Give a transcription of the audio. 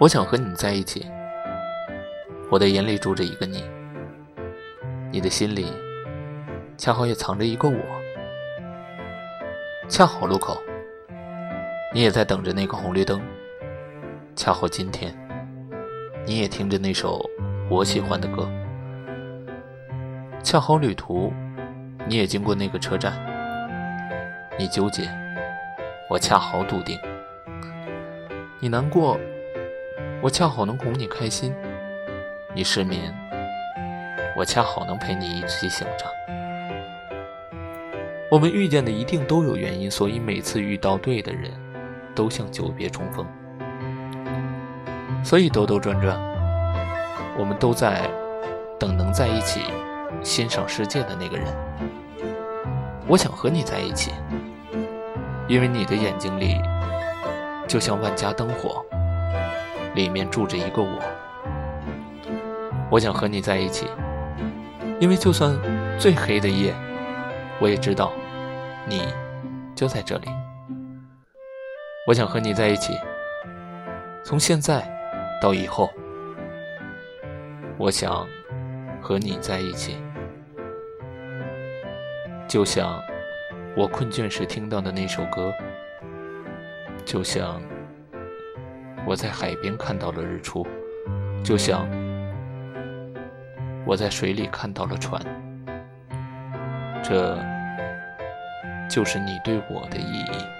我想和你在一起。我的眼里住着一个你，你的心里恰好也藏着一个我。恰好路口，你也在等着那个红绿灯。恰好今天，你也听着那首我喜欢的歌。恰好旅途，你也经过那个车站。你纠结，我恰好笃定。你难过，我恰好能哄你开心。你失眠，我恰好能陪你一起醒着。我们遇见的一定都有原因，所以每次遇到对的人，都像久别重逢。所以兜兜转转，我们都在等能在一起欣赏世界的那个人。我想和你在一起，因为你的眼睛里就像万家灯火，里面住着一个我。我想和你在一起，因为就算最黑的夜，我也知道你就在这里。我想和你在一起，从现在到以后。我想和你在一起，就像我困倦时听到的那首歌，就像我在海边看到了日出，就像。我在水里看到了船，这就是你对我的意义。